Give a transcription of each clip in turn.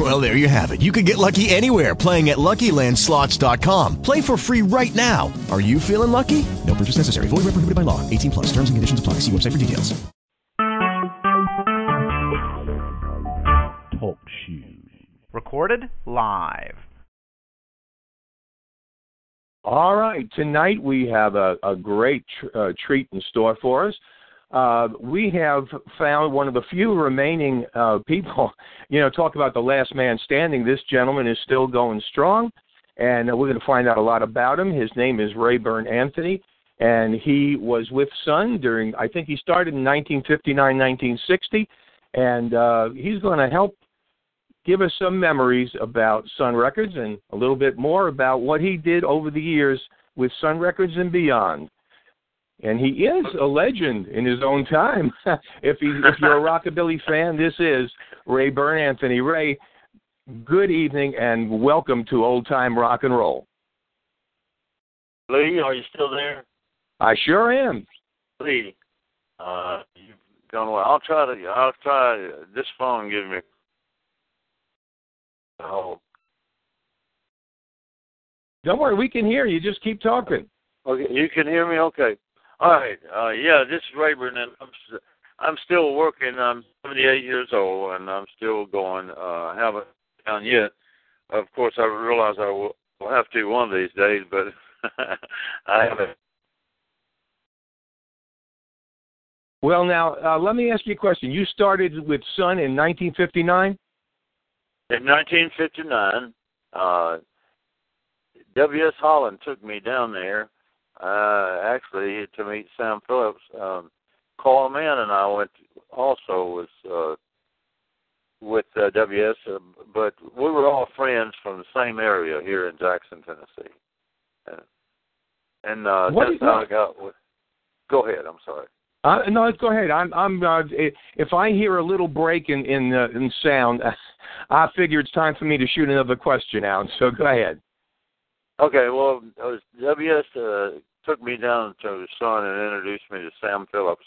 Well, there you have it. You can get lucky anywhere playing at LuckyLandSlots.com. Play for free right now. Are you feeling lucky? No purchase necessary. Void where prohibited by law. 18 plus. Terms and conditions apply. See website for details. Talk shoes. Recorded live. All right, tonight we have a, a great tr- uh, treat in store for us. Uh, we have found one of the few remaining uh, people. You know, talk about the last man standing. This gentleman is still going strong, and we're going to find out a lot about him. His name is Rayburn Anthony, and he was with Sun during. I think he started in 1959, 1960, and uh, he's going to help give us some memories about Sun Records and a little bit more about what he did over the years with Sun Records and beyond. And he is a legend in his own time. if he, if you're a rockabilly fan, this is Rayburn Anthony. Ray, good evening and welcome to Old Time Rock and Roll. Lee, are you still there? I sure am. Lee, uh, you've gone well. I'll try to. I'll try this phone. Give me. Oh, Don't worry, we can hear you. Just keep talking. okay. You can hear me. Okay. All right. Uh, yeah, this is Rayburn, and I'm I'm still working. I'm 78 years old, and I'm still going. Uh, haven't done yet. Of course, I realize I will, will have to one of these days, but I haven't. Well, now, uh, let me ask you a question. You started with Sun in 1959? In 1959, uh, W.S. Holland took me down there, uh, actually to meet Sam Phillips. Um, Carl Mann and I went also with uh, with uh, W.S., uh, but we were all friends from the same area here in Jackson, Tennessee. Uh, and uh, What that's how that? I got with. Go ahead. I'm sorry. Uh, no, go ahead. I'm. I'm. Uh, if I hear a little break in in, uh, in sound, I figure it's time for me to shoot another question out. So go ahead. Okay, well, uh, WS uh, took me down to the Sun and introduced me to Sam Phillips,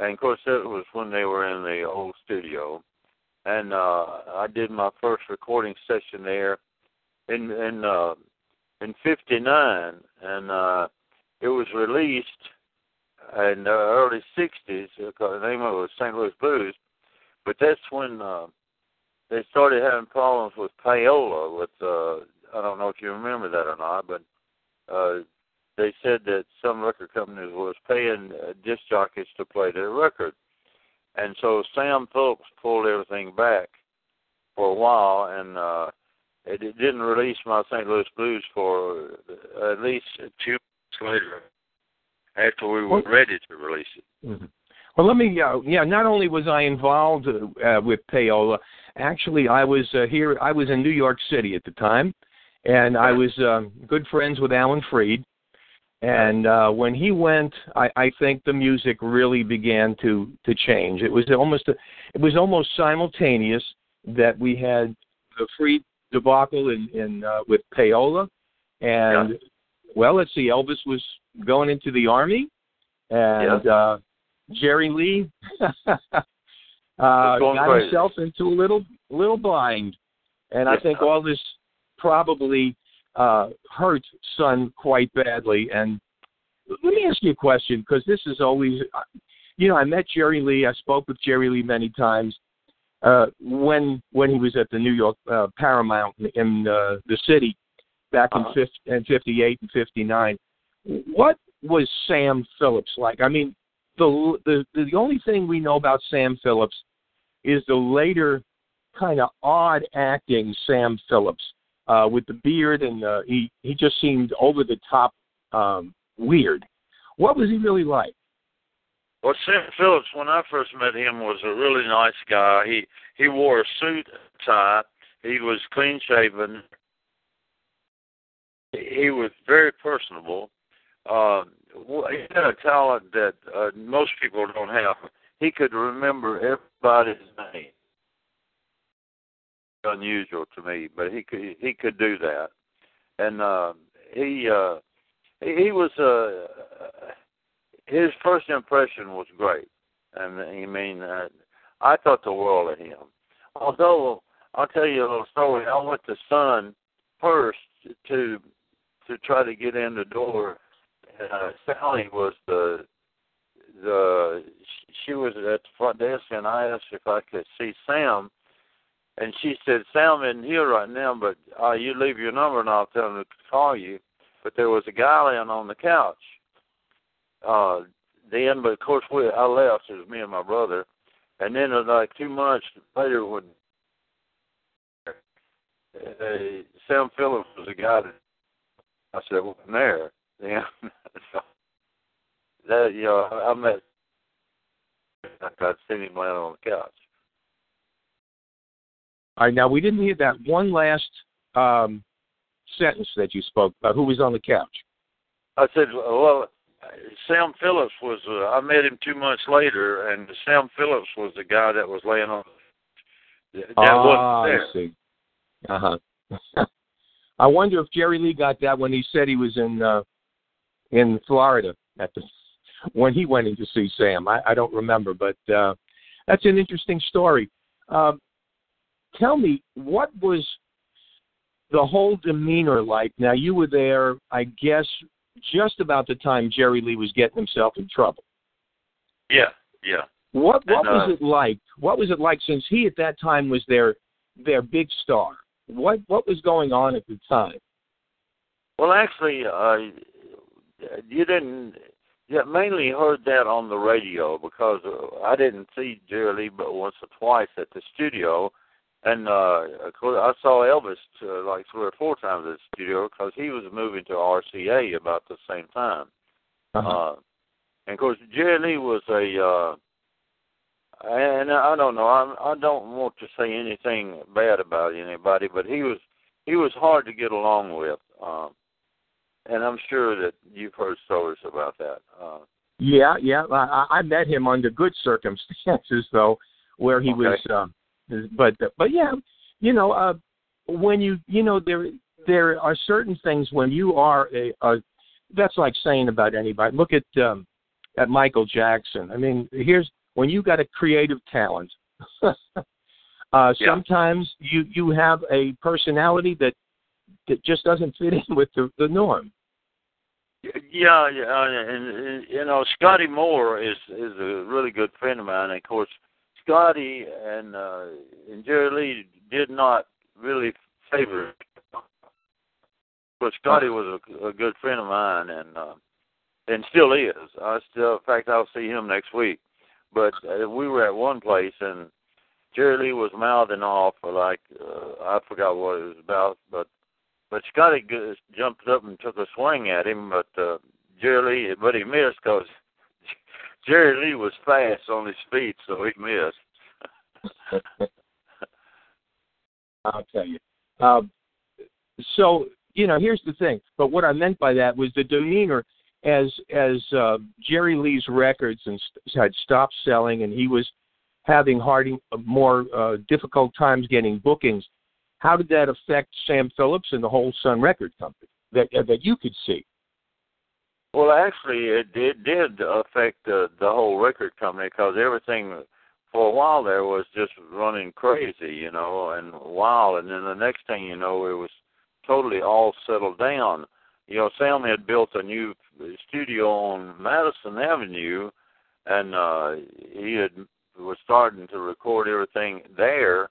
and of course that was when they were in the old studio, and uh, I did my first recording session there in in uh, in '59, and uh, it was released in the early '60s. The name of it was St. Louis Blues, but that's when uh, they started having problems with payola with. Uh, I don't know if you remember that or not, but uh, they said that some record companies was paying uh, disc jockeys to play their record, and so Sam Phillips pulled everything back for a while, and uh, it, it didn't release my St. Louis Blues for at least two months later, after we were Well- ready to release it. Mhm. Well, let me. Uh, yeah, not only was I involved uh, with payola, actually, I was uh, here. I was in New York City at the time, and I was um, good friends with Alan Freed. And uh, when he went, I, I think the music really began to to change. It was almost a, it was almost simultaneous that we had the Freed debacle in, in uh, with payola, and well, let's see, Elvis was going into the army, and uh, Jerry Lee uh, got crazy. himself into a little little bind, and I think all this probably uh, hurt Sun quite badly. And let me ask you a question because this is always, you know, I met Jerry Lee. I spoke with Jerry Lee many times uh, when when he was at the New York uh, Paramount in uh, the city back Uh-huh. in, 50, in '58 and '59. What was Sam Phillips like? I mean, the the the only thing we know about Sam Phillips is the later kind of odd acting Sam Phillips uh, with the beard and uh, he he just seemed over the top um, weird. What was he really like? Well, Sam Phillips, when I first met him, was a really nice guy. He he wore a suit tie. He was clean shaven. He was very personable. Uh, he had a talent that uh, most people don't have. he could remember everybody's name. Unusual to me, but he could he could do that, and uh, he uh, he, he was uh, his first impression was great, and I mean uh, I thought the world of him. Although I'll tell you a little story. I went to Sun first to to try to get in the door. Uh, Sally was the the she was at the front desk, and I asked if I could see Sam, and she said Sam isn't here right now, but uh, you leave your number and I'll tell him to call you. But there was a guy laying on the couch. Uh, then, but of course, we I left. It was me and my brother, and then uh, like two months later, when uh, Sam Phillips was a guy that I said wasn't there. Yeah, so that you know I met. I'd seen him laying on the couch. All right, now we didn't hear that one last um, sentence that you spoke about. Who was on the couch? I said, well, Sam Phillips was. Uh, I met him two months later, and Sam Phillips was the guy that was laying on. That ah, wasn't there. I see. Uh huh. I wonder if Jerry Lee got that when he said he was in uh, in Florida at the when he went in to see Sam. I, I don't remember, but uh, that's an interesting story. Uh, tell me, what was the whole demeanor like? Now you were there, I guess, just about the time Jerry Lee was getting himself in trouble. Yeah, yeah. What what And, uh, was it like? What was it like since he at that time was their their big star? What what was going on at the time? Well, actually, uh, you didn't. You mainly heard that on the radio because uh, I didn't see Jerry Lee but once or twice at the studio, and uh, of course I saw Elvis uh, like three or four times at the studio because he was moving to RCA about the same time. Uh-huh. Uh, and of course, Jerry Lee was a, uh, and I don't know, I, I don't want to say anything bad about anybody, but he was he was hard to get along with, um, and I'm sure that you've heard stories about that. Uh, Yeah, yeah. I, I met him under good circumstances, though, where he was. Um, but but yeah, you know, uh, when you you know there there are certain things when you are a, a that's like saying about anybody. Look at um, at Michael Jackson. I mean, here's when you got a creative talent. uh, Yeah. Sometimes you you have a personality that that just doesn't fit in with the, the norm. Yeah, yeah, and, and you know Scotty Moore is is a really good friend of mine. And of course, Scotty and uh, and Jerry Lee did not really favor. it. But Scotty was a, a good friend of mine, and uh, and still is. I still, in fact, I'll see him next week. But uh, we were at one place, and Jerry Lee was mouthing off for like uh, I forgot what it was about, but but Scotty g- jumped up and took a swing at him, but uh, Jerry Lee, but he missed because Jerry Lee was fast on his feet, so he missed. I'll tell you. Um, so you know, here's the thing. But what I meant by that was the demeanor as as uh, Jerry Lee's records and st- had stopped selling, and he was having hard, more uh, difficult times getting bookings. How did that affect Sam Phillips and the whole Sun Record Company that that you could see? Well, actually, it, it did affect the the whole record company because everything for a while there was just running crazy, you know, and wild. And then the next thing you know, it was totally all settled down. You know, Sam had built a new studio on Madison Avenue, and uh, he had was starting to record everything there,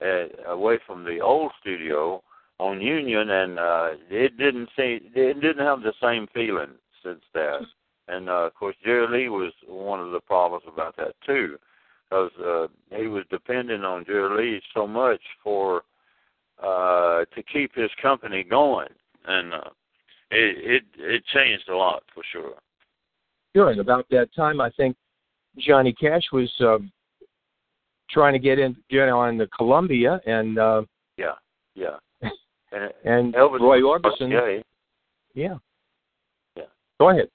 uh, away from the old studio on Union, and uh, it didn't seem it didn't have the same feeling since that. And uh, of course, Jerry Lee was one of the problems about that too, because uh, he was depending on Jerry Lee so much for uh, to keep his company going, and uh, it, it it changed a lot for sure. Sure. And about that time, I think Johnny Cash was uh, trying to get in get on the Columbia, and uh, Yeah, yeah. And, and Elvis Roy Orbison. Yeah. Yeah. Go ahead.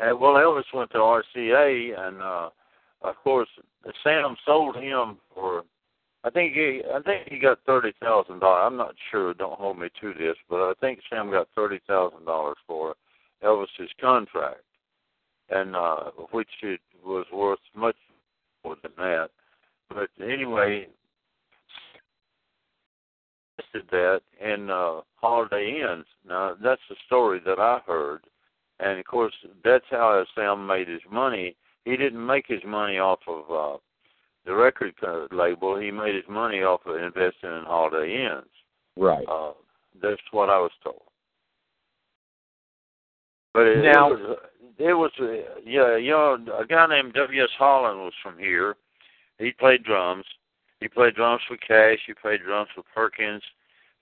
And, well, Elvis went to RCA, and uh, of course, Sam sold him for. I think he, I think he got thirty thousand dollars. I'm not sure. Don't hold me to this, but I think Sam got thirty thousand dollars for Elvis's contract, and uh, which it was worth much more than that. But anyway, did that in uh, Holiday Inns. Now that's the story that I heard, and of course that's how Sam made his money. He didn't make his money off of uh, the record label. He made his money off of investing in Holiday Inns. Right. Uh, that's what I was told. But it, now, it was, it was uh, yeah, you know, a guy named W.S. Holland was from here. He played drums. He played drums for Cash. He played drums for Perkins.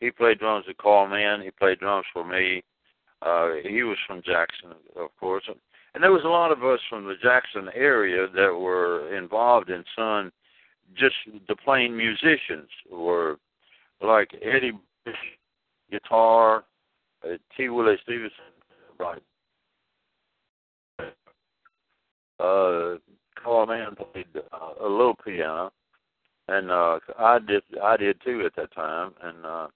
He played drums with Carl Mann. He played drums for me. Uh, he was from Jackson, of course. And there was a lot of us from the Jackson area that were involved in Sun. Just the plain musicians were like Eddie Bush, guitar, uh, T. Willie Stevenson, right. Uh, Carl Mann played uh, a little piano, and uh, I did. I did too at that time, and uh,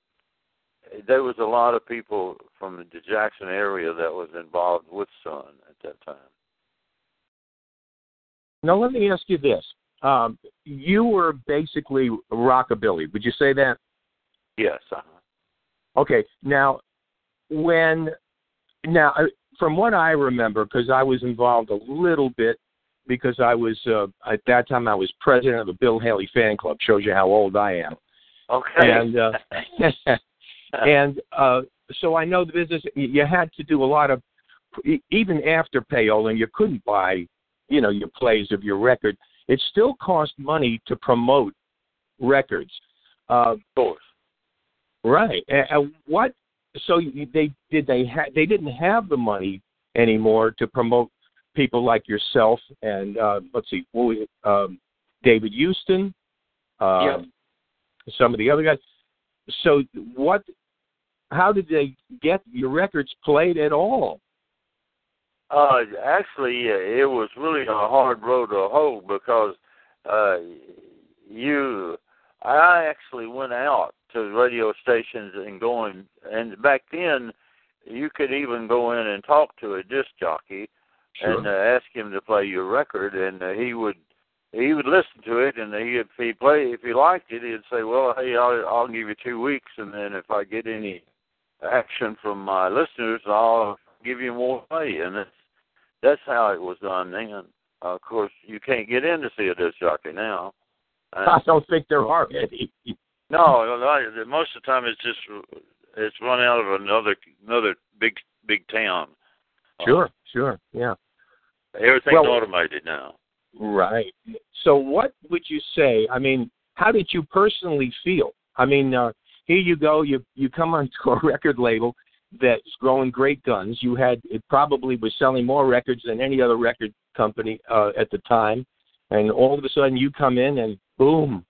there was a lot of people from the Jackson area that was involved with Sun at that time. Now let me ask you this: um, You were basically rockabilly. Would you say that? Yes. Uh-huh. Okay. Now, when now uh, from what I remember, because I was involved a little bit, because I was uh, at that time I was president of the Bill Haley fan club. Shows you how old I am. Okay. And uh, and uh, so I know the business. You had to do a lot of even after payola, and you couldn't buy, you know, your plays of your record. It still cost money to promote records. Uh, course. Right. And what? So they did they ha- they didn't have the money anymore to promote people like yourself and uh, let's see, um, David Houston, um, yeah. some of the other guys. So what? How did they get your records played at all? Uh, actually, it was really a hard road to hoe because uh, you, I actually went out to radio stations and going, and back then, you could even go in and talk to a disc jockey sure. and uh, ask him to play your record, and uh, he would he would listen to it, and he if he play if he liked it, he'd say, "Well, hey, I'll, I'll give you two weeks, and then if I get any action from my listeners, I'll give you more pay." And that's that's how it was done then. Uh, of course, you can't get in to see a disc jockey now. And, I don't think there are any. no, most of the time it's just it's run out of another another big big town. Sure, uh, sure, yeah. Everything's well, automated now. Right. So, what would you say? I mean, how did you personally feel? I mean, uh, here you go. You you come onto a record label that's growing great guns. You had it probably was selling more records than any other record company uh, at the time, and all of a sudden you come in and boom,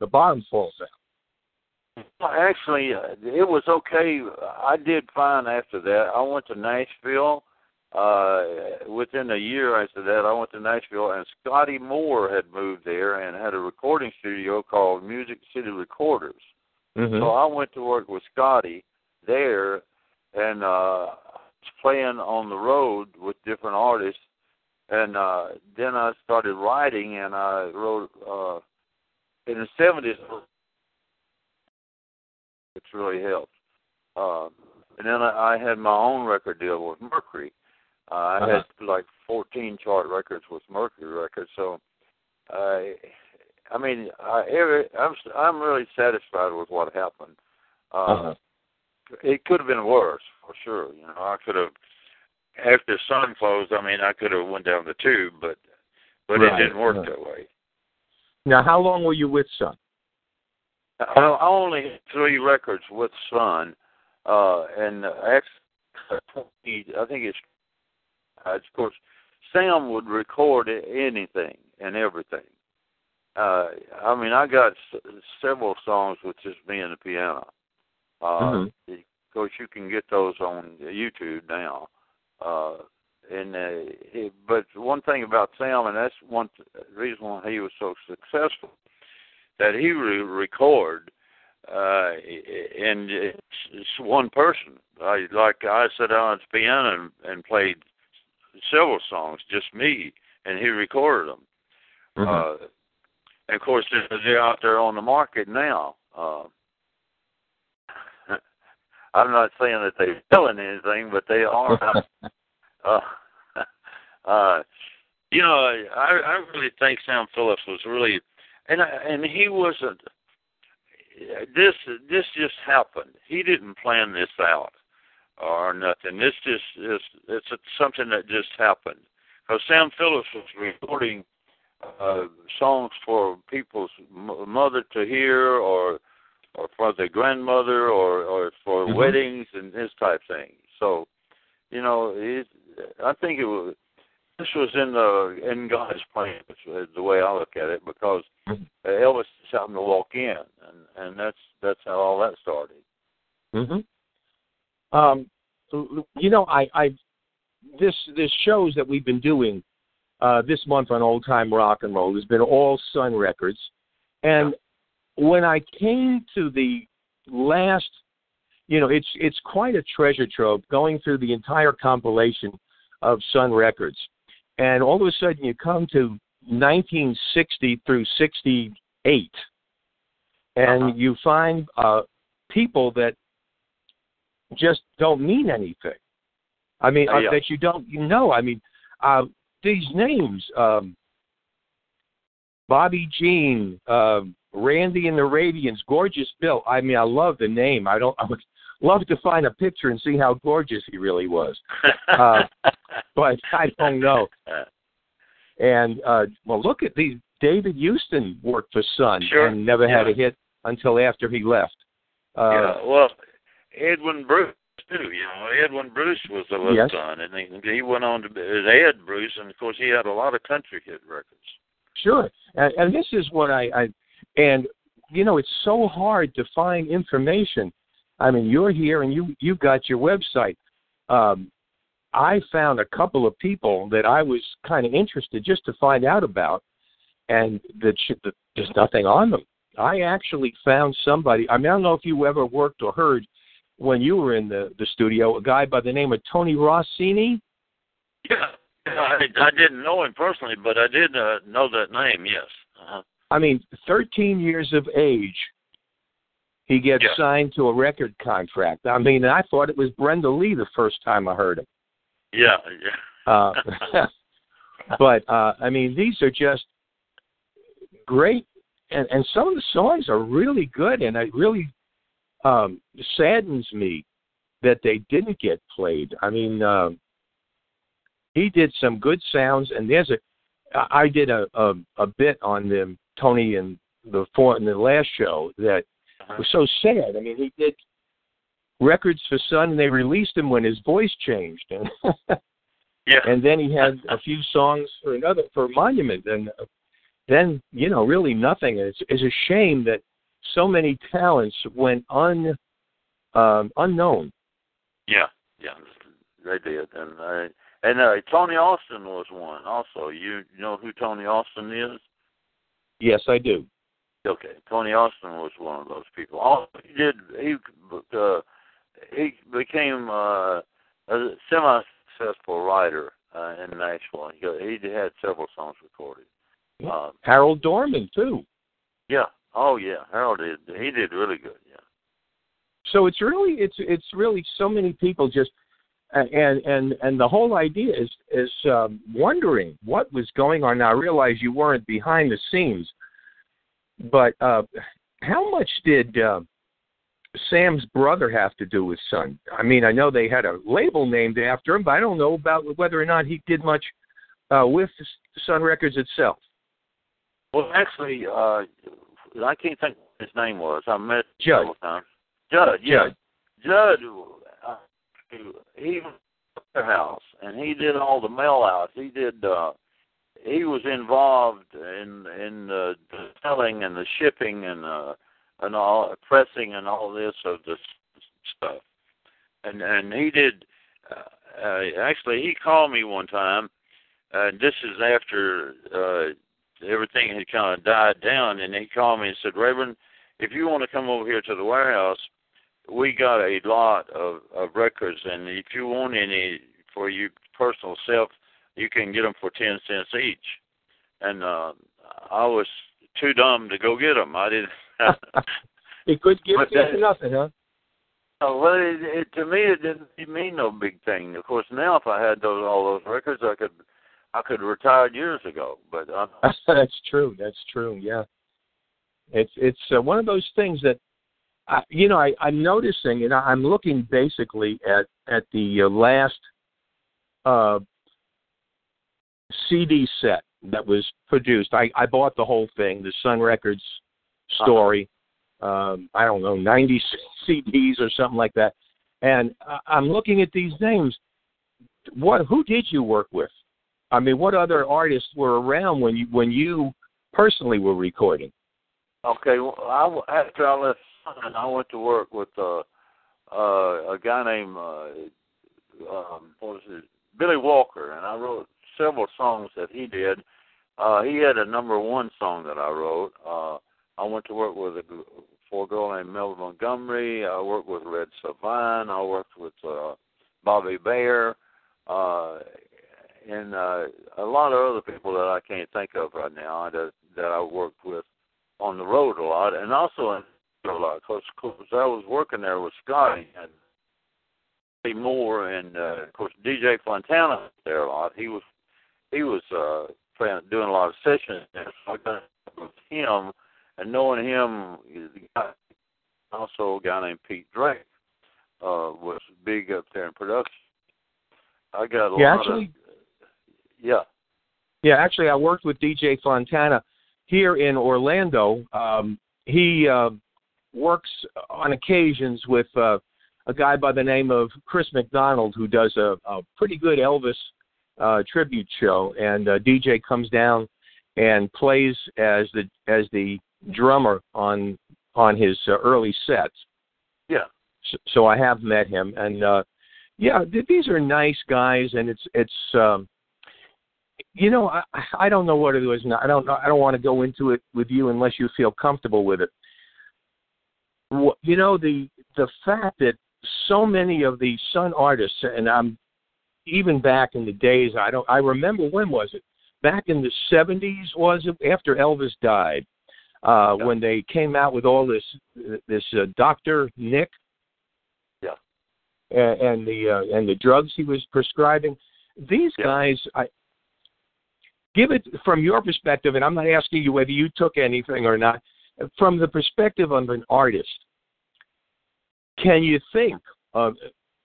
the bottom falls out. Actually, uh, it was okay. I did fine after that. I went to Nashville uh within a year after that I went to Nashville and Scotty Moore had moved there and had a recording studio called Music City Recorders. Mm-hmm. So I went to work with Scotty there and uh playing on the road with different artists and uh then I started writing and I wrote uh in the seventies it's really helped. Uh and then I, I had my own record deal with Mercury uh, I uh-huh. had like 14 chart records with Mercury Records, so I, I mean, I, every, I'm I'm really satisfied with what happened. Uh, uh-huh. It could have been worse for sure. You know, I could have after Sun closed. I mean, I could have went down the tube, but but right. it didn't work right. that way. Now, how long were you with Sun? I, I only had three records with Sun, uh, and actually, I think it's uh, of course, Sam would record anything and everything. Uh, I mean, I got s- several songs with just me and the piano. Uh, mm-hmm. Of course, you can get those on YouTube now. Uh, and uh, he, but one thing about Sam, and that's one th- reason why he was so successful, that he re- record, uh, and it's, it's one person. I like I sat down at the piano and, and played several songs, just me, and he recorded them. Mhm. Uh, and of course, they're, they're out there on the market now. Uh, I'm not saying that they're selling anything, but they are. uh, uh, you know, I, I really think Sam Phillips was really, and I, and he wasn't. This this just happened. He didn't plan this out or nothing. This just is it's something that just happened. Because Sam Phillips was recording uh, songs for people's m- mother to hear, or or for their grandmother, or or for Mhm. weddings and this type thing. So, you know, it, I think it was this was in the in God's plan, is the way I look at it, because Mhm. uh, Elvis just happened to walk in, and and that's that's how all that started. hmm Um, you know, I, I this this shows that we've been doing uh, this month on old time rock and roll. Has been all Sun Records, and when I came to the last, you know, it's it's quite a treasure trove going through the entire compilation of Sun Records, and all of a sudden you come to 1960 through 68, and Uh-huh. you find uh, people that just don't mean anything. I mean, uh, Yeah. that you don't you know. I mean, uh, these names, um, Bobby Jean, uh, Randy and the Radiants, Gorgeous Bill. I mean, I love the name. I don't. I would love to find a picture and see how gorgeous he really was, Uh, but I don't know. And uh, well, look at these. David Houston worked for Sun Sure. and never had a hit until after he left. Uh, yeah, well, Edwin Bruce too. You know, Edwin Bruce was the little Yes. son, and he, he went on to be Ed Bruce, and of course he had a lot of country hit records. Sure, and, and this is what I, I, and you know, it's so hard to find information. I mean, you're here and you you got your website. Um, I found a couple of people that I was kind of interested just to find out about, and that sh- that there's nothing on them. I actually found somebody. I mean, I don't know if you ever worked or heard when you were in the the studio a guy by the name of Tony Rossini. Yeah, I, I didn't know him personally, but I did uh, know that name. Yes. Uh-huh. I mean, 13 years of age, he gets Yeah. signed to a record contract. I mean, I thought it was Brenda Lee the first time I heard him. Yeah, yeah. Uh, but uh, I mean, these are just great, and and some of the songs are really good, and I really um, saddens me that they didn't get played. I mean, um, he did some good sounds, and there's a I did a a, a bit on them, Tony, and the for in the last show that was so sad. I mean, he did records for Sun, and they released him when his voice changed, and yeah. and then he had a few songs for another for Monument, and then you know really nothing. And it's, it's a shame that so many talents went un um, unknown. Yeah, yeah, they did, and uh, and uh, Tony Austin was one also. You know who Tony Austin is? Yes, I do. Okay, Tony Austin was one of those people. Also, he did he uh, he became uh, a semi-successful writer uh, in Nashville. He, he had several songs recorded. Um, Harold Dorman too. yeah. Oh yeah, Harold did. He did really good. Yeah. So it's really it's it's really so many people just and and and the whole idea is is um, wondering what was going on. Now I realize you weren't behind the scenes, but uh, how much did uh, Sam's brother have to do with Sun? I mean, I know they had a label named after him, but I don't know about whether or not he did much uh, with Sun Records itself. Well, actually, uh, I can't think what his name was. I met Judd. times. Judd, yeah. Judd. Judd, uh, he was at their house and he did all the mail outs. He did. uh He was involved in in the, the selling and the shipping and uh and all pressing and all this of this stuff. And and he did. Uh, uh, actually, he called me one time. Uh, this is after uh, everything had kind of died down, and he called me and said, "Rayburn, if you want to come over here to the warehouse, we got a lot of, of records, and if you want any for you personal self, you can get them for ten cents each." And uh, I was too dumb to go get them. I didn't. it could give you nothing, huh? Oh, well, it, it, to me, it didn't mean no big thing. Of course, now if I had those all those records, I could, I could have retired years ago. But uh, That's true. That's true. Yeah. It's it's uh, one of those things that, I, you know, I, I'm noticing, and I'm looking basically at at the uh, last uh, CD set that was produced. I, I bought the whole thing, the Sun Records story. Um, I don't know, 90 CDs or something like that. And I, I'm looking at these names. What? Who did you work with? I mean, what other artists were around when you when you personally were recording? okay, well, I, after I left, I went to work with uh, uh, a guy named uh, um, what was it, Billy Walker, and I wrote several songs that he did. Uh, he had a number one song that I wrote. Uh, I went to work with a, for a girl named Melba Montgomery. I worked with Red Sovine. I worked with uh, Bobby Bare, uh, and uh, a lot of other people that I can't think of right now that that I worked with on the road a lot, and also in a lot. Because I was working there with Scotty and Lee Moore, and uh, of course DJ Fontana was there a lot. He was he was uh, playing, doing a lot of sessions there. So I got with him, and knowing him, also a guy named Pete Drake uh, was big up there in production. I got a Yeah, lot actually- of yeah. Yeah, actually, I worked with DJ Fontana here in Orlando. Um, he uh, works on occasions with uh, a guy by the name of Chris McDonald, who does a, a pretty good Elvis uh, tribute show. And uh, DJ comes down and plays as the as the drummer on on his uh, early sets. Yeah. So, so I have met him, and uh, yeah, th- these are nice guys, and it's it's. Um, you know, I I don't know what it was. I don't know. I don't want to go into it with you unless you feel comfortable with it. You know, the the fact that so many of the Sun artists, and I'm even back in the days. I don't. I remember when was it? Back in the '70s, was it after Elvis died? Uh, Yeah. When they came out with all this this uh, Doctor Nick, Yeah. and, and the uh, and the drugs he was prescribing. These Yeah. guys, I give it from your perspective, and I'm not asking you whether you took anything or not. From the perspective of an artist, can you think of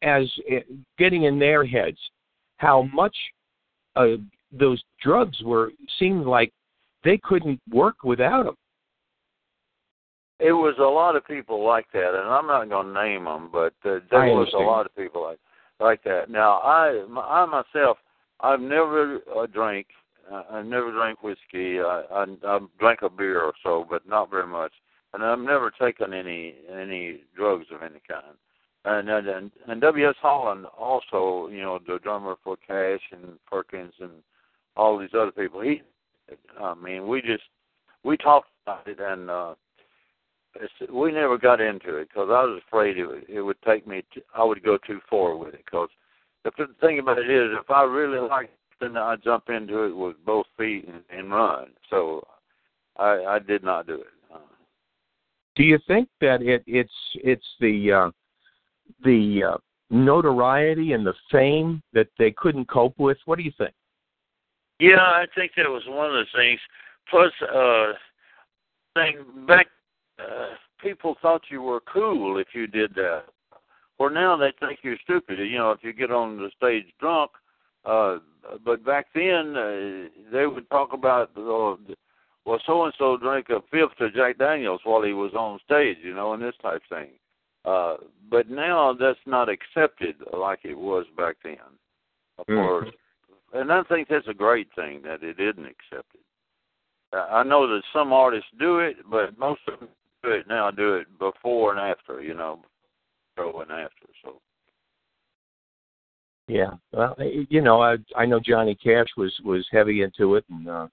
as uh, getting in their heads how much uh, those drugs were seemed like they couldn't work without them? It was a lot of people like that, and I'm not going to name them, but uh, there was a lot of people like like that. Now, I I myself, I've never uh, drank. Uh, I never drank whiskey. I, I I drank a beer or so, but not very much. And I've never taken any any drugs of any kind. And and and, W.S. Holland also, you know, the drummer for Cash and Perkins and all these other people. He, I mean, we just we talked about it and. uh it's, we never got into it because I was afraid it would, it would take me. To, I would go too far with it because the thing about it is, if I really liked it, then I jump into it with both feet and, and run. So I, I did not do it. Uh, Do you think that it, it's it's the uh, the uh, notoriety and the fame that they couldn't cope with? What do you think? Yeah, I think that was one of the things. Plus, uh, thing back, uh, people thought you were cool if you did that. Where now they think you're stupid. You know, if you get on the stage drunk. Uh, but back then, uh, they would talk about, uh, well, so and so drank a fifth of Jack Daniels while he was on stage. You know, and this type thing. Uh, but now that's not accepted like it was back then. Of Mhm. course, and I think that's a great thing that it isn't accepted. I know that some artists do it, but most of them do it now. Do it before and after, you know, before and after. So Yeah, well, you know, I I know Johnny Cash was was heavy into it, and uh,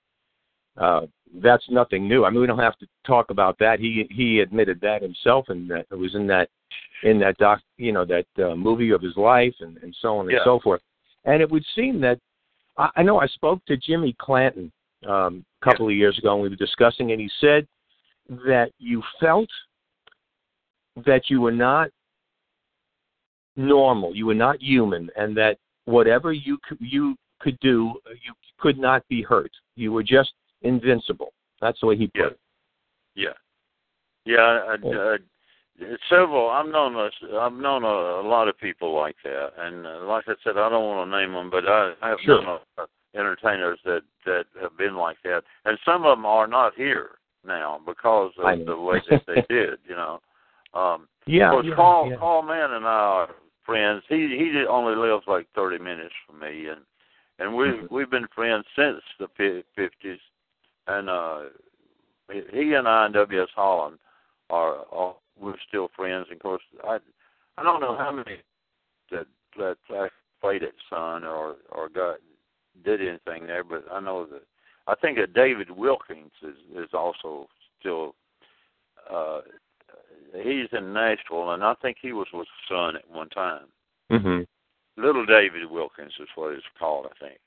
uh, that's nothing new. I mean, we don't have to talk about that. He he admitted that himself, and that it was in that in that doc, you know, that uh, movie of his life, and and so on and Yeah. so forth. And it would seem that I, I know I spoke to Jimmy Clanton um, a couple of years ago, and we were discussing, and he said that you felt that you were not normal, you were not human, and that whatever you could, you could do, you could not be hurt. You were just invincible. That's the way he put Yeah. it. Yeah, yeah. I, Yeah. uh, several. I've known a, I've known a, a lot of people like that, and uh, like I said, I don't want to name them, but I, I have Sure. known uh, entertainers that that have been like that, and some of them are not here now because of the way that they did. You know. Um, Yeah, of course, yeah, Carl yeah. Carl Mann and I are friends. He he only lives like thirty minutes from me, and and we Mhm. we've been friends since the fifties. And uh, he he and I and W. S. Holland are, are we're still friends. And of course, I I don't know how many that that I played at Sun or or got did anything there, but I know that I think that David Wilkins is is also still. Uh, he's in Nashville, and I think he was with Sun at one time. hmm Little David Wilkins is what it's called, I think.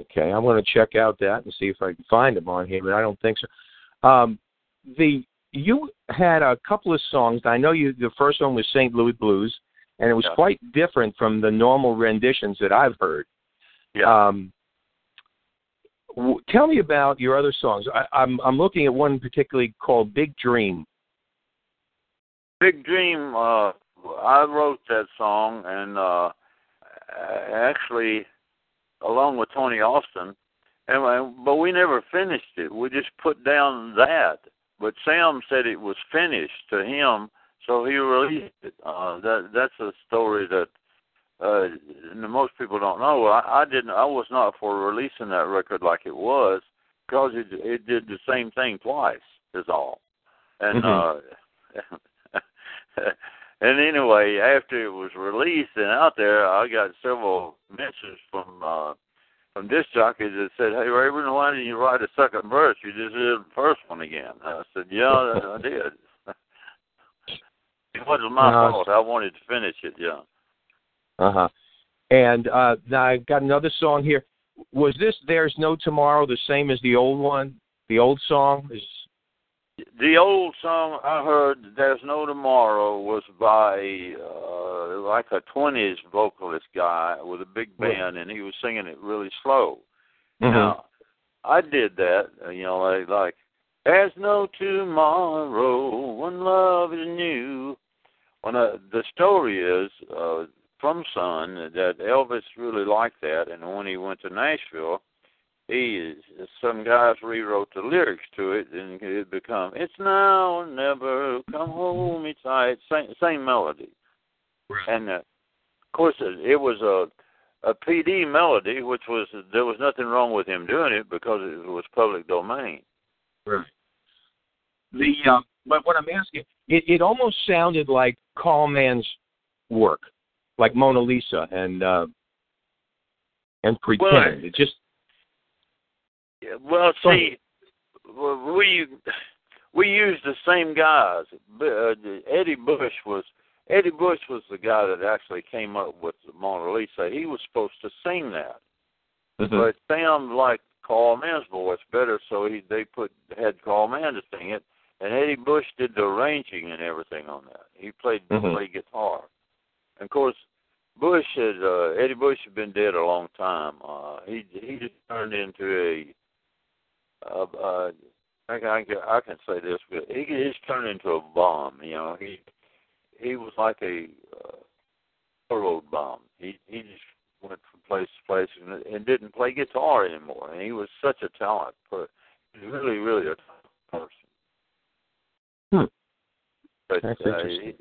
Okay, I'm going to check out that and see if I can find him on here, but I don't think so. Um, the you had a couple of songs. I know you. The first one was St. Louis Blues, and it was Yeah. quite different from the normal renditions that I've heard. Yeah. Um, w- tell me about your other songs. I, I'm I'm looking at one particularly called Big Dream. Big Dream, uh I wrote that song and uh actually along with Tony Austin and but we never finished it. We just put down that. But Sam said it was finished to him, so he released it. Uh that that's a story that uh most people don't know. I, I didn't I was not for releasing that record like it was because it it did the same thing twice is all. And Mhm. uh and anyway, after it was released and out there, I got several messages from uh from disc jockeys that said, "Hey, Rayburn, why didn't you write a second verse? You just did the first one again." I said, "Yeah, I did. it wasn't my Uh, fault. I wanted to finish it. Yeah." Uh huh. And uh, now I got another song here. Was this "There's No Tomorrow" the same as the old one? The old song is. The old song I heard, "There's No Tomorrow," was by uh, like a twenties vocalist guy with a big band, and he was singing it really slow. Mhm. Now, I did that, you know, like, like there's no tomorrow when love is new. When uh, the story is uh, from Sun that Elvis really liked that, and when he went to Nashville, he some guys rewrote the lyrics to it, and it become "It's now or never, come hold me tight," same same melody, and uh, of course it, it was a a PD melody, which was there was nothing wrong with him doing it because it was public domain. Right. The uh, but what I'm asking, it, it almost sounded like Carl Mann's work, like Mona Lisa and uh, and Pretend. Well, it just Well, see, we we used the same guys. Uh, Eddie Bush was Eddie Bush was the guy that actually came up with the Mona Lisa. He was supposed to sing that, but Sam liked Carl Mann's voice better, so he they put had Carl Mann to sing it, and Eddie Bush did the arranging and everything on that. He played Mhm. played guitar, and of course. Bush had uh, Eddie Bush had been dead a long time. Uh, he he just turned into a uh, uh, I, can- I, can- I can say this, but he he's turned into a bomb. You know, he he was like a uh, railroad bomb. He he just went from place to place and, and didn't play guitar anymore. And he was such a talent, but he's really really a person. Hmm. But That's uh, interesting. he,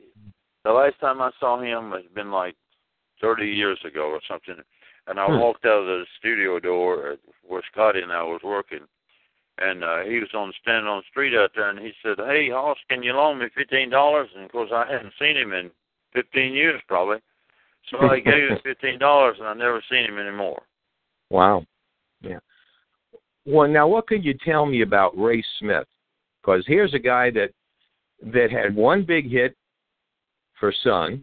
the last time I saw him has been like thirty years ago or something. And I Hmm. walked out of the studio door where Scotty and I was working, and uh, he was on standing on the street out there, and he said, "Hey, Hoss, can you loan me fifteen dollars?" And of course, I hadn't seen him in fifteen years probably, So I gave him fifteen dollars, and I never seen him anymore. Wow. Yeah. Well, now what can you tell me about Ray Smith? Because here's a guy that that had one big hit for Sun,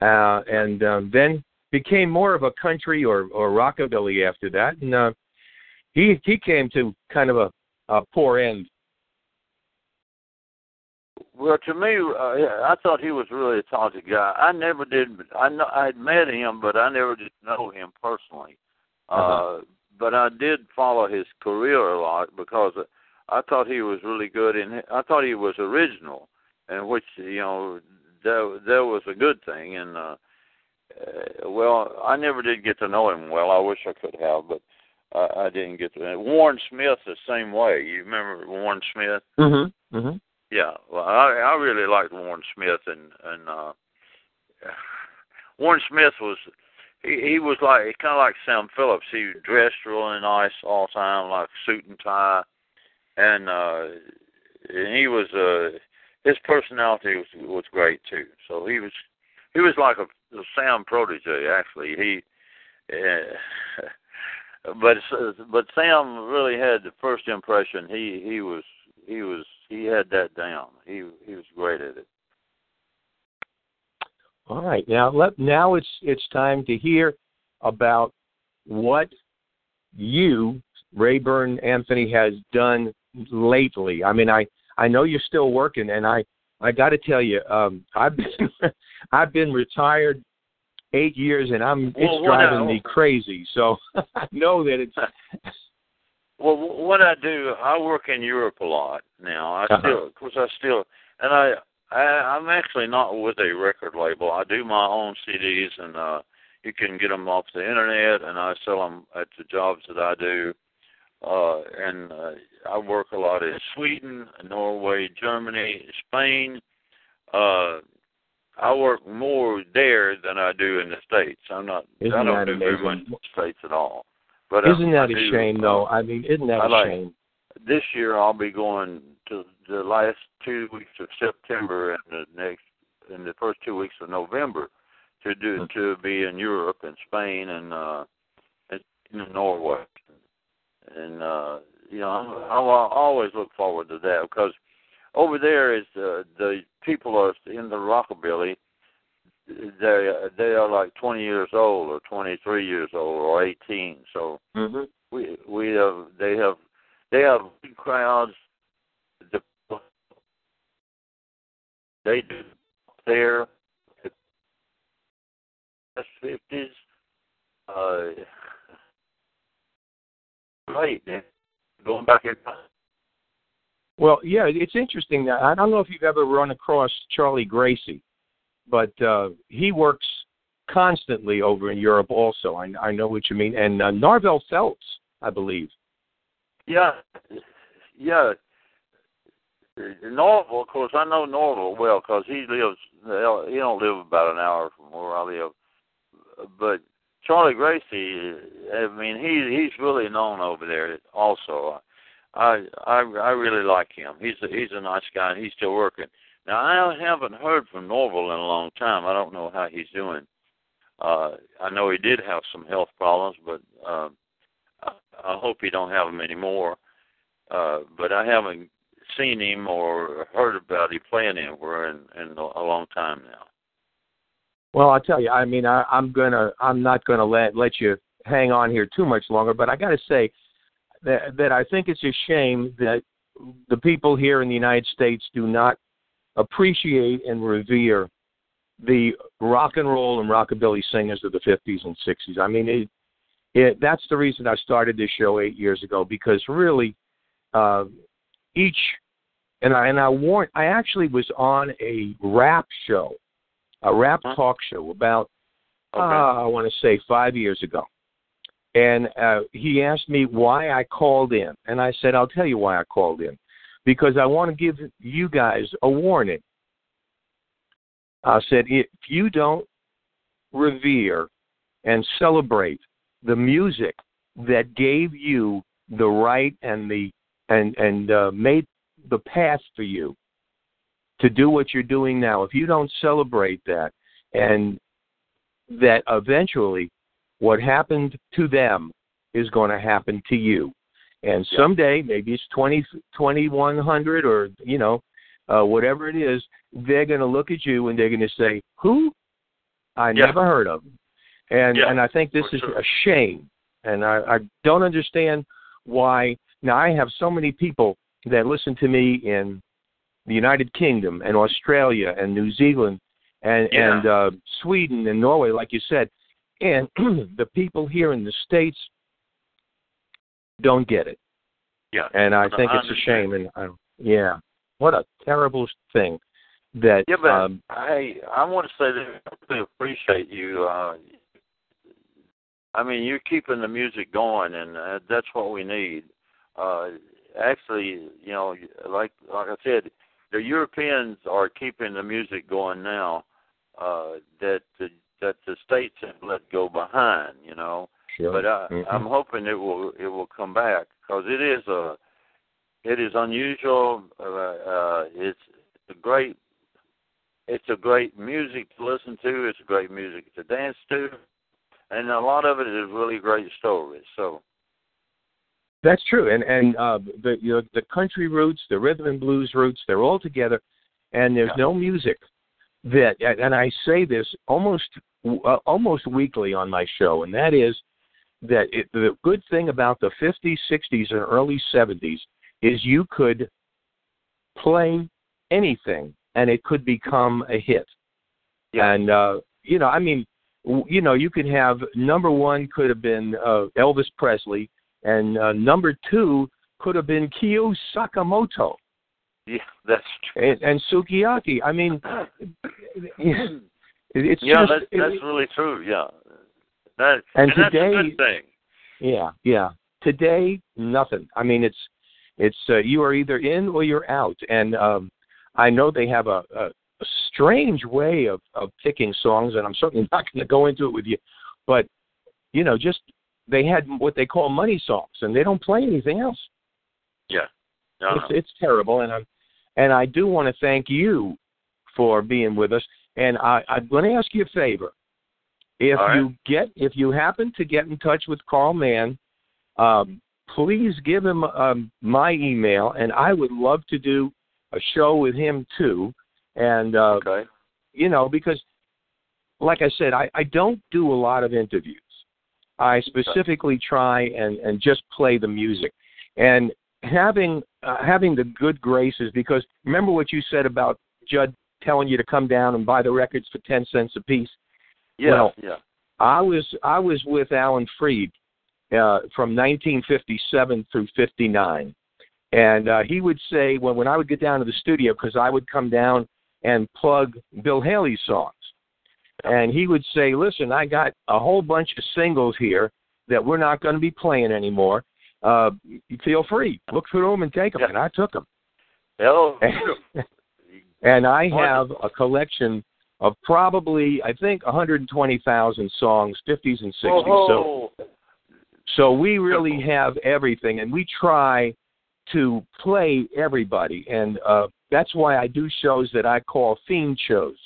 uh, and uh, then became more of a country or or rockabilly after that, and uh, he he came to kind of a, a poor end. Well, to me, uh, I thought he was really a talented guy. I never did. I know I had met him, but I never did know him personally. Uh-huh. Uh, but I did follow his career a lot because I thought he was really good, and I thought he was original, and which you know that that was a good thing. And uh, uh, well, I never did get to know him well. I wish I could have, but I, I didn't get to. Warren Smith the same way. You remember Warren Smith? Mm-hmm. Mm-hmm. Yeah, well, I I really liked Warren Smith, and and uh, Warren Smith was he he was like kind of like Sam Phillips. He dressed really nice all the time, like suit and tie, and uh, and he was uh his personality was was great too. So he was he was like a, a Sam protege actually. He. Uh, but but Sam really had the first impression. He he was he was he had that down. He he was great at it. All right, now let now it's it's time to hear about what you Rayburn Anthony has done lately. I mean, I I know you're still working, and I I got to tell you, um, I've been I've been retired eight years, and I'm it's Well, what driving I- me crazy. So I know that it's Well, what I do, I work in Europe a lot now. I Uh-huh. still, of course, I still, and I, I, I'm actually not with a record label. I do my own CDs, and uh, you can get them off the internet, and I sell them at the jobs that I do. Uh, and uh, I work a lot in Sweden, Norway, Germany, Spain. Uh, I work more there than I do in the states. I'm not. Isn't I don't do very much in the states at all. But uh, isn't that I a shame, though? I mean, isn't that I a like- shame? this year I'll be going to the last two weeks of September and the next in the first two weeks of November to do to be in Europe and Spain and uh and in Norway and uh you know I, I always look forward to that because over there is uh, the people are in the rockabilly they they are like 20 years old or 23 years old or 18 so Mm-hmm. we we have they have they have big crowds. The, they do there fifties. Uh, great. Going back in time. Well, yeah, it's interesting. that- I don't know if you've ever run across Charlie Gracie, but uh, he works constantly over in Europe. Also, I, I know what you mean. And uh, Narvel Felts, I believe. Yeah, yeah. Norval, of course, I know Norval well because he lives. He don't live about an hour from where I live. But Charlie Gracie, I mean, he he's really known over there. Also, I I I really like him. He's a, he's a nice guy, and he's still working. Now I haven't heard from Norval in a long time. I don't know how he's doing. Uh, I know he did have some health problems, but uh, I, I hope he don't have them anymore. Uh, but I haven't seen him or heard about him playing anywhere in, in a long time now. Well, I'll tell you. I mean, I, I'm gonna. I'm not gonna let let you hang on here too much longer. But I got to say that that I think it's a shame that the people here in the United States do not appreciate and revere the rock and roll and rockabilly singers of the 50s and 60s. I mean, it, it, that's the reason I started this show eight years ago because really, uh, each and I and I warned. I actually was on a rap show, a rap Huh? talk show about Okay. uh, I want to say five years ago. And uh, he asked me why I called in. And I said, I'll tell you why I called in. Because I want to give you guys a warning. I said, if you don't revere and celebrate the music that gave you the right and the and and uh, made the path for you to do what you're doing now, if you don't celebrate that and that eventually what happened to them is going to happen to you. And someday, maybe it's twenty twenty one hundred or, you know, uh, whatever it is, they're going to look at you and they're going to say, Who? I Yeah. never heard of them. And, Yeah, and I think this for is sure. a shame. And I, I don't understand why. Now, I have so many people that listen to me in the United Kingdom and Australia and New Zealand and Yeah. and uh, Sweden and Norway, like you said, and the people here in the states don't get it, Yeah. and I think I it's a shame. And I, yeah, what a terrible thing that. Yeah, but um, hey, I want to say that I really appreciate you. Uh, I mean, you're keeping the music going, and uh, that's what we need. Uh, actually, you know, like like I said, the Europeans are keeping the music going now. Uh, that the that the states have let go behind. You know, sure. but I, Mhm. I'm hoping it will it will come back because it is a it is unusual. Uh, uh, it's a great it's a great music to listen to. It's a great music to dance to, and a lot of it is really great stories. So That's true, and and uh, the you know, the country roots, the rhythm and blues roots, they're all together, and there's Yeah. no music that. And I say this almost uh, almost weekly on my show, and that is that it, the good thing about the 50s, 60s, and early 70s is you could play anything, and it could become a hit. Yeah. And uh, you know, I mean, you know, you could have number one could have been uh, Elvis Presley, and uh, number two could have been Kyo Sakamoto yeah, that's true. and, and Sukiyaki. I mean, it's yeah, just that's it- that's really true. Yeah, that And that's a today- good thing. yeah, yeah. Today, nothing. I mean, it's it's uh, you are either in or you're out, and um, I know they have a, a, a strange way of of picking songs, and I'm certainly not going to go into it with you, but you know, just they had what they call money songs, and they don't play anything else. Yeah, no, It's it's terrible, and I'm and I do want to thank you for being with us. And I, I'm going to ask you a favor. If right. you get if you happen to get in touch with Carl Mann, um, please give him um, my email, and I would love to do a show with him too. And uh, okay. you know, because like I said, I, I don't do a lot of interviews. I specifically try and, and just play the music. And having uh, having the good graces because remember what you said about Judd telling you to come down and buy the records for ten cents a piece. Yeah, Well, yeah, I was I was with Alan Freed uh, from 1957 through 59, and uh, he would say when when I would get down to the studio because I would come down and plug Bill Haley's songs, and he would say, "Listen, I got a whole bunch of singles here that we're not going to be playing anymore. Uh, feel free, look through them and take them." Yeah. And I took them. Hello. And I have a collection of probably, I think, 120,000 songs, 50s and 60s. So, Oh, so we really have everything, and we try to play everybody, and uh, that's why I do shows that I call theme shows.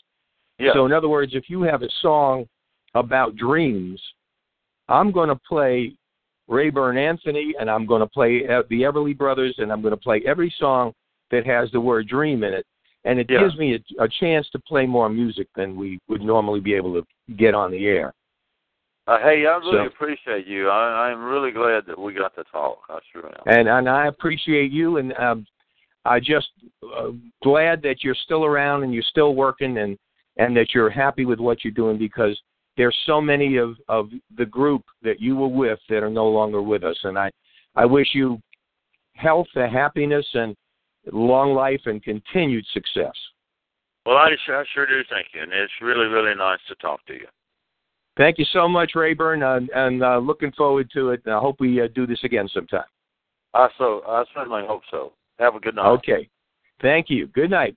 yeah. So, in other words, if you have a song about dreams, I'm going to play Rayburn Anthony, and I'm going to play the Everly Brothers, and I'm going to play every song that has the word dream in it. And it Yeah. gives me a, a chance to play more music than we would normally be able to get on the air. Uh, hey, I really So- appreciate you. I, I'm really glad that we got to talk. I sure am. And and I appreciate you, and um, I just uh, glad that you're still around and you're still working, and and that you're happy with what you're doing because there's so many of of the group that you were with that are no longer with us, and I I wish you health and happiness and long life and continued success. Well, I sure, I sure do thank you, and it's really, really nice to talk to you. Thank you so much, Rayburn, uh, and uh, looking forward to it. And I hope we uh, do this again sometime. I so I certainly hope so. Have a good night. Okay. Thank you. Good night.